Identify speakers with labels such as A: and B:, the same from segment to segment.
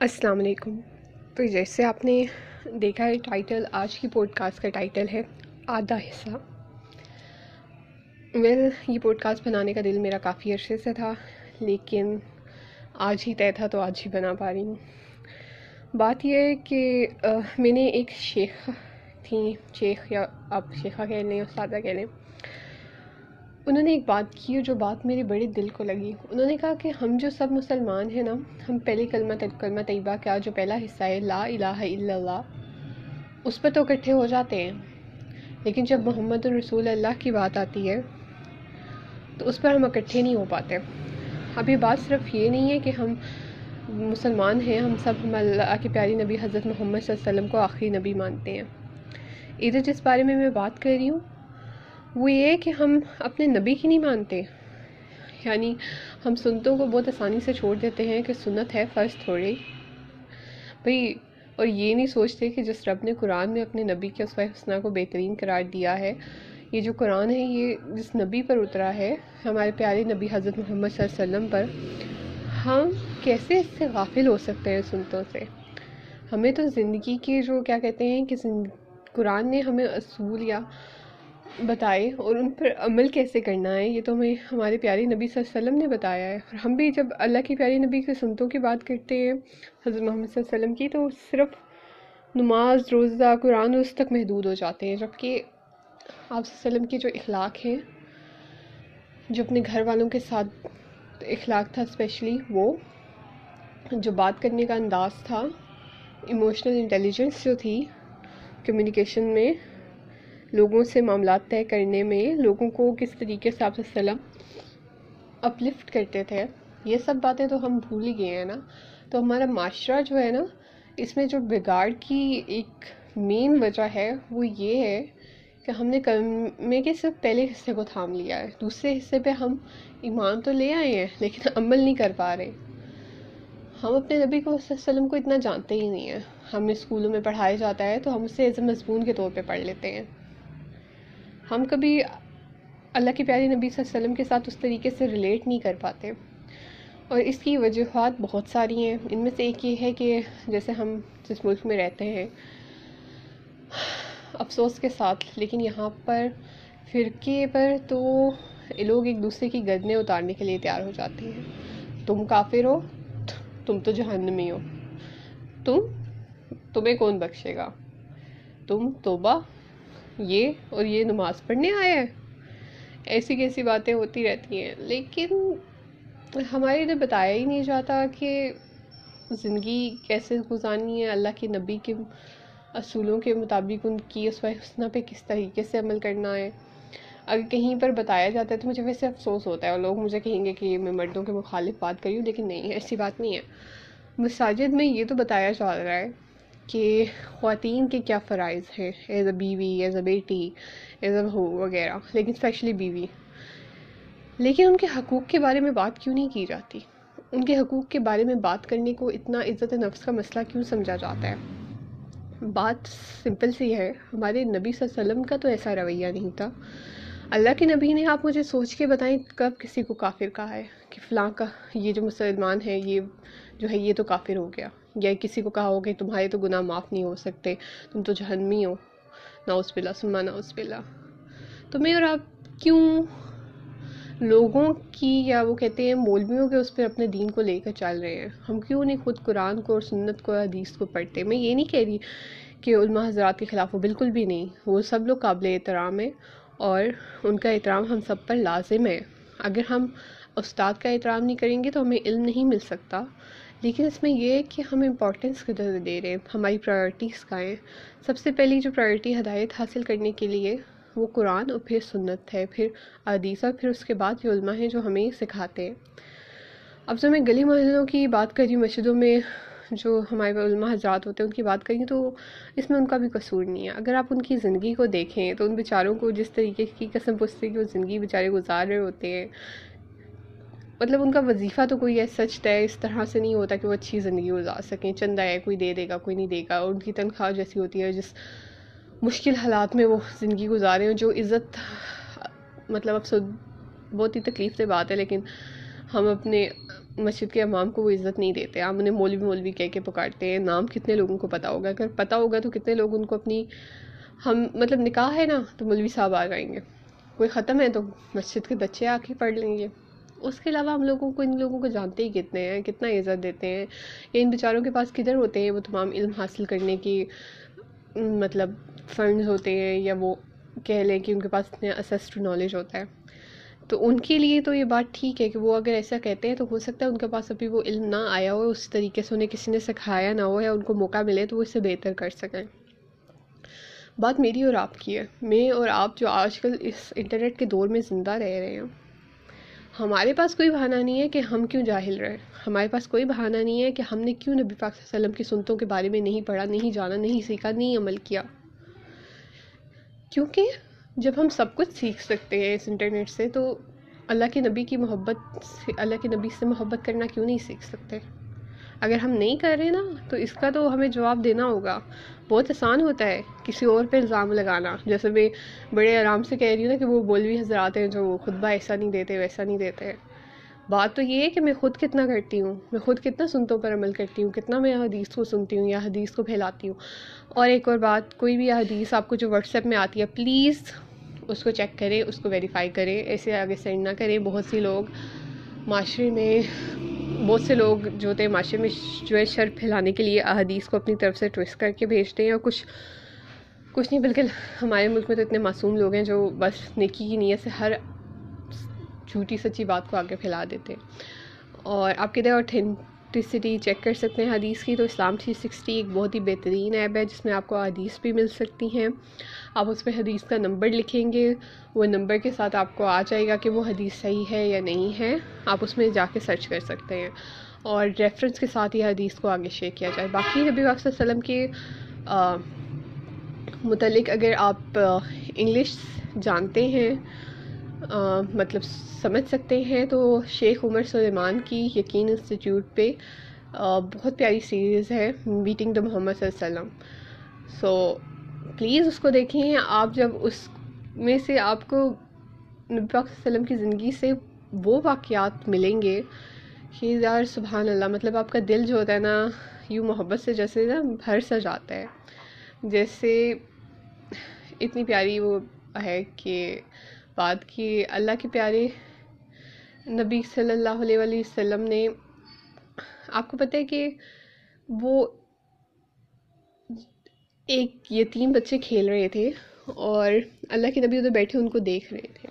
A: السلام علیکم۔ تو جیسے آپ نے دیکھا ہے، ٹائٹل آج کی پوڈ کاسٹ کا ٹائٹل ہے، آدھا حصہ۔ ویل یہ پوڈ کاسٹ بنانے کا دل میرا کافی عرصے سے تھا، لیکن آج ہی طے تھا تو آج ہی بنا پا رہی ہوں۔ بات یہ ہے کہ میں نے ایک شیخ تھیں شیخ یا آپ شیخہ کہہ لیں استادہ کہہ لیں۔ انہوں نے ایک بات کی جو بات میرے بڑے دل کو لگی۔ انہوں نے کہا کہ ہم جو سب مسلمان ہیں نا، ہم پہلی کلمہ کلمہ طیبہ کا جو پہلا حصہ ہے، لا الہ الا اللہ، اس پہ تو اکٹھے ہو جاتے ہیں۔ لیکن جب محمد الرسول اللہ کی بات آتی ہے، تو اس پر ہم اکٹھے نہیں ہو پاتے۔ اب یہ بات صرف یہ نہیں ہے کہ ہم مسلمان ہیں، ہم سب ہم اللہ کی پیاری نبی حضرت محمد صلی اللہ علیہ وسلم کو آخری نبی مانتے ہیں۔ ادھر جس بارے میں میں بات کر رہی ہوں وہ یہ ہے کہ ہم اپنے نبی کی نہیں مانتے۔ یعنی ہم سنتوں کو بہت آسانی سے چھوڑ دیتے ہیں کہ سنت ہے، فرض تھوڑی بھئی اور یہ نہیں سوچتے کہ جس رب نے قرآن میں اپنے نبی کے اسوہ حسنہ کو بہترین قرار دیا ہے، یہ جو قرآن ہے، یہ جس نبی پر اترا ہے، ہمارے پیارے نبی حضرت محمد صلی اللہ علیہ وسلم پر، ہم کیسے اس سے غافل ہو سکتے ہیں سنتوں سے؟ ہمیں تو زندگی کے جو کیا کہتے ہیں کہ قرآن نے ہمیں اصول یا بتائے اور ان پر عمل کیسے کرنا ہے، یہ تو ہمیں ہمارے پیاری نبی صلی اللہ علیہ وسلم نے بتایا ہے۔ اور ہم بھی جب اللہ کی پیاری نبی کے سنتوں کی بات کرتے ہیں، حضرت محمد صلی اللہ علیہ وسلم کی، تو صرف نماز، روزہ، قرآن اس تک محدود ہو جاتے ہیں۔ جبکہ آپ صلی اللہ علیہ وسلم کے جو اخلاق ہیں، جو اپنے گھر والوں کے ساتھ اخلاق تھا اسپیشلی وہ، جو بات کرنے کا انداز تھا ایموشنل انٹیلیجنس جو تھی کمیونیکیشن میں لوگوں سے معاملات طے کرنے میں لوگوں کو کس طریقے سے آپ وسلم اپلفٹ کرتے تھے، یہ سب باتیں تو ہم بھول ہی گئے ہیں نا۔ تو ہمارا معاشرہ جو ہے نا، اس میں جو بگاڑ کی ایک مین وجہ ہے، وہ یہ ہے کہ ہم نے کلمے کے صرف پہلے حصے کو تھام لیا ہے۔ دوسرے حصے پہ ہم ایمان تو لے آئے ہیں، لیکن عمل نہیں کر پا رہے۔ ہم اپنے نبی کو وسلم کو اتنا جانتے ہی نہیں ہیں۔ ہمیں اسکولوں میں پڑھایا جاتا ہے تو ہم اسے ایز اے مضمون کے طور پہ پڑھ لیتے ہیں۔ ہم کبھی اللہ کی پیاری نبی صلی اللہ علیہ وسلم کے ساتھ اس طریقے سے ریلیٹ نہیں کر پاتے۔ اور اس کی وجوہات بہت ساری ہیں۔ ان میں سے ایک یہ ہے کہ جیسے ہم جس ملک میں رہتے ہیں، افسوس کے ساتھ، لیکن یہاں پر فرقے پر تو لوگ ایک دوسرے کی گردنیں اتارنے کے لیے تیار ہو جاتے ہیں۔ تم کافر ہو، تم تو جہنمی ہو۔ تم تمہیں کون بخشے گا؟ تم توبہ یہ اور یہ نماز پڑھنے آیا ہے ایسی کیسی باتیں ہوتی رہتی ہیں۔ لیکن ہمارے ادھر بتایا ہی نہیں جاتا کہ زندگی کیسے گزارنی ہے، اللہ کے نبی کے اصولوں کے مطابق ان کی اس حسنہ پہ کس طریقے سے عمل کرنا ہے۔ اگر کہیں پر بتایا جاتا ہے تو مجھے ویسے افسوس ہوتا ہے۔ اور لوگ مجھے کہیں گے کہ میں مردوں کے مخالف بات کری ہوں، لیکن نہیں، ایسی بات نہیں ہے۔ مساجد میں یہ تو بتایا جا رہا ہے کہ خواتین کے کیا فرائض ہیں ایز اے بیوی ایز اے بیٹی ایز اے بہو وغیرہ، لیکن اسپیشلی بیوی۔ لیکن ان کے حقوق کے بارے میں بات کیوں نہیں کی جاتی؟ ان کے حقوق کے بارے میں بات کرنے کو اتنا عزت نفس کا مسئلہ کیوں سمجھا جاتا ہے؟ بات سمپل سی ہے، ہمارے نبی صلی اللہ علیہ وسلم کا تو ایسا رویہ نہیں تھا۔ اللہ کے نبی نے آپ مجھے سوچ کے بتائیں کب کسی کو کافر کہا ہے کہ فلاں کا، یہ جو مسلمان ہے، یہ جو ہے، یہ تو کافر ہو گیا۔ یا کسی کو کہا ہو کہ تمہارے تو گناہ معاف نہیں ہو سکتے، تم تو جہنمی ہو۔ ناؤس بلا سما ناؤس بلا تو میں اور آپ کیوں لوگوں کی یا وہ کہتے ہیں مولویوں کے اس پہ اپنے دین کو لے کر چل رہے ہیں؟ ہم کیوں نہیں خود قرآن کو اور سنت کو حدیث کو پڑھتے؟ میں یہ نہیں کہہ رہی کہ علماء حضرات کے خلاف وہ بالکل بھی نہیں۔ وہ سب لوگ قابل احترام ہیں اور ان کا احترام ہم سب پر لازم ہے۔ اگر ہم استاد کا احترام نہیں کریں گے تو ہمیں علم نہیں مل سکتا۔ لیکن اس میں یہ ہے کہ ہم امپورٹنس کدھر دے رہے ہیں؟ ہماری پرائرٹیز کا ہیں؟ سب سے پہلی جو پرائرٹی ہدایت حاصل کرنے کے لیے وہ قرآن اور پھر سنت ہے، پھر عدیثہ پھر اس کے بعد یہ علماء ہیں جو ہمیں سکھاتے ہیں۔ اب جو میں گلی محلوں کی بات کر رہی ہوں، مسجدوں میں جو ہمارے علماء حضرات ہوتے ہیں، ان کی بات کریں تو اس میں ان کا بھی قصور نہیں ہے۔ اگر آپ ان کی زندگی کو دیکھیں، تو ان بیچاروں کو جس طریقے کی قسم پوچھتے کہ وہ زندگی بیچارے گزار رہے ہوتے ہیں مطلب ان کا وظیفہ تو کوئی ایسا سچ ہے اس طرح سے نہیں ہوتا کہ وہ اچھی زندگی گزار سکیں۔ چندہ ہے، کوئی دے دے گا، کوئی نہیں دے گا۔ اور ان کی تنخواہ جیسی ہوتی ہے جس مشکل حالات میں وہ زندگی گزارے ہیں، جو عزت مطلب اب سو بہت ہی تکلیف سے بات ہے، لیکن ہم اپنے مسجد کے امام کو وہ عزت نہیں دیتے۔ ہم انہیں مولوی مولوی کہہ کے پکارتے ہیں۔ نام کتنے لوگوں کو پتہ ہوگا؟ اگر پتہ ہوگا تو کتنے لوگ ان کو اپنی ہم مطلب نکاح ہے نا، تو مولوی صاحب آ جائیں گے۔ کوئی ختم ہے تو مسجد کے بچے آ کے پڑھ لیں گے۔ اس کے علاوہ ہم لوگوں کو ان لوگوں کو جانتے ہی کتنے ہیں، کتنا عزت دیتے ہیں۔ یا ان بیچاروں کے پاس کدھر ہوتے ہیں، وہ تمام علم حاصل کرنے کی مطلب فنڈز ہوتے ہیں یا وہ کہہ لیں کہ ان کے پاس اتنے اسسڈ نالج ہوتا ہے۔ تو ان کے لیے تو یہ بات ٹھیک ہے کہ وہ اگر ایسا کہتے ہیں تو ہو سکتا ہے ان کے پاس ابھی وہ علم نہ آیا ہو، اس طریقے سے انہیں کسی نے سکھایا نہ ہو یا ان کو موقع ملے تو وہ اسے بہتر کر سکیں۔ بات میری اور آپ کی ہے۔ میں اور آپ جو آج کل اس انٹرنیٹ کے دور میں زندہ رہ رہے ہیں۔ ہمارے پاس کوئی بہانہ نہیں ہے کہ ہم کیوں جاہل رہے۔ ہمارے پاس کوئی بہانہ نہیں ہے کہ ہم نے کیوں نبی پاک صلی اللہ علیہ وسلم کی سنتوں کے بارے میں نہیں پڑھا، نہیں جانا، نہیں سیکھا، نہیں عمل کیا۔ کیونکہ جب ہم سب کچھ سیکھ سکتے ہیں اس انٹرنیٹ سے، تو اللہ کے نبی کی محبت سے، اللہ کے نبی سے محبت کرنا کیوں نہیں سیکھ سکتے؟ اگر ہم نہیں کر رہے نا، تو اس کا تو ہمیں جواب دینا ہوگا۔ بہت آسان ہوتا ہے کسی اور پہ الزام لگانا۔ جیسے میں بڑے آرام سے کہہ رہی ہوں نا کہ وہ بولوی حضرات ہیں جو خطبہ ایسا نہیں دیتے، ویسا نہیں دیتے۔ بات تو یہ ہے کہ میں خود کتنا کرتی ہوں، میں خود کتنا سنتوں پر عمل کرتی ہوں، کتنا میں حدیث کو سنتی ہوں یا حدیث کو پھیلاتی ہوں۔ اور ایک اور بات، کوئی بھی حدیث آپ کو جو واٹس ایپ میں آتی ہے، پلیز اس کو چیک کریں، اس کو ویریفائی کریں۔ ایسے آگے سینڈ نہ کریں، بہت سی لوگ معاشرے میں بہت سے لوگ جو ہوتے ہیں معاشرے میں جو ہے شر پھیلانے کے لیے احادیث کو اپنی طرف سے ٹویسٹ کر کے بھیجتے ہیں اور کچھ کچھ نہیں، بلکہ ہمارے ملک میں تو اتنے معصوم لوگ ہیں جو بس نیکی کی نیت سے ہر جھوٹی سچی بات کو آگے پھیلا دیتے ہیں۔ اور آپ کدھر اوتھینٹسٹی چیک کر سکتے ہیں حدیث کی تو اسلام تھری سکسٹی ایک بہت ہی بہترین ایپ ہے جس میں آپ کو حدیث بھی مل سکتی ہیں آپ اس پہ حدیث کا نمبر لکھیں گے وہ نمبر کے ساتھ آپ کو آ جائے گا کہ وہ حدیث صحیح ہے یا نہیں ہے آپ اس میں جا کے سرچ کر سکتے ہیں اور ریفرنس کے ساتھ یہ حدیث کو آگے شیئر کیا جائے باقی نبی صلی اللہ علیہ وسلم کے متعلق اگر آپ انگلش جانتے ہیں مطلب سمجھ سکتے ہیں تو شیخ عمر سلیمان کی یقین انسٹیٹیوٹ پہ بہت پیاری سیریز ہے میٹنگ دا محمد صلی اللہ علیہ وسلم۔ سو پلیز اس کو دیکھیں۔ آپ جب اس میں سے آپ کو نبی پاک صلی اللہ علیہ وسلم کی زندگی سے وہ واقعات ملیں گے کہ یار سبحان اللہ مطلب آپ کا دل جو ہوتا ہے نا، یوں محبت سے جیسے نا بھر سا جاتا ہے۔ جیسے اتنی پیاری وہ ہے کہ بات کہ اللہ کے پیارے نبی صلی اللہ علیہ وآلہ وسلم نے آپ کو پتہ ہے کہ وہ ایک یتیم بچے کھیل رہے تھے اور اللہ کے نبی ادھر بیٹھے ان کو دیکھ رہے تھے۔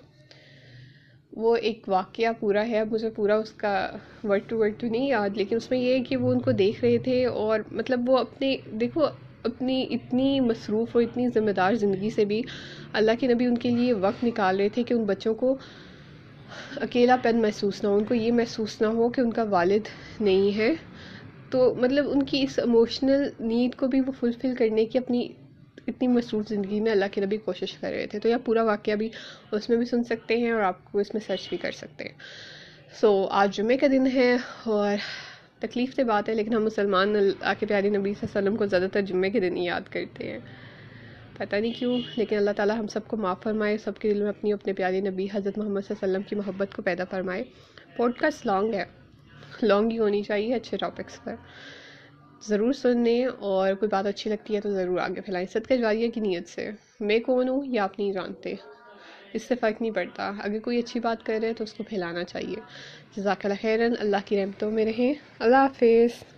A: وہ ایک واقعہ پورا ہے اب مجھے پورا اس کا ورڈ ٹو ورڈ تو نہیں یاد، لیکن اس میں یہ ہے کہ وہ ان کو دیکھ رہے تھے اور مطلب وہ اپنے، دیکھو اپنی، اتنی مصروف اور اتنی ذمہ دار زندگی سے بھی اللہ کے نبی ان کے لیے وقت نکال رہے تھے کہ ان بچوں کو اکیلا پن محسوس نہ ہو، ان کو یہ محسوس نہ ہو کہ ان کا والد نہیں ہے۔ تو مطلب ان کی اس اموشنل نیڈ کو بھی وہ فلفل کرنے کی اپنی اتنی مصروف زندگی میں اللہ کے نبی کوشش کر رہے تھے۔ تو یہ پورا واقعہ بھی اس میں بھی سن سکتے ہیں اور آپ کو اس میں سرچ بھی کر سکتے ہیں۔ سو آج جمعے کا دن ہے اور تکلیف سے بات ہے، لیکن ہم مسلمان اللہ کے پیاری نبی صلی اللہ علیہ وسلم کو زیادہ تر جمعے کے دن ہی یاد کرتے ہیں۔ پتہ نہیں کیوں، لیکن اللہ تعالیٰ ہم سب کو معاف فرمائے، سب کے دل میں اپنی اپنے پیارے نبی حضرت محمد صلی اللہ علیہ وسلم کی محبت کو پیدا فرمائے۔ پوڈ کاسٹ لانگ ہے لانگ ہی ہونی چاہیے اچھے ٹاپکس پر۔ ضرور سننے اور کوئی بات اچھی لگتی ہے تو ضرور آگے پھیلائیں۔ صدقہ جواریہ کی نیت سے۔ میں کون ہوں؟ یا آپ نہیں جانتے۔ اس سے فرق نہیں پڑتا۔ اگر کوئی اچھی بات کر رہے تو اس کو پھیلانا چاہیے۔ جزاک اللہ خیرن اللہ کی رحمتوں میں رہیں اللہ حافظ۔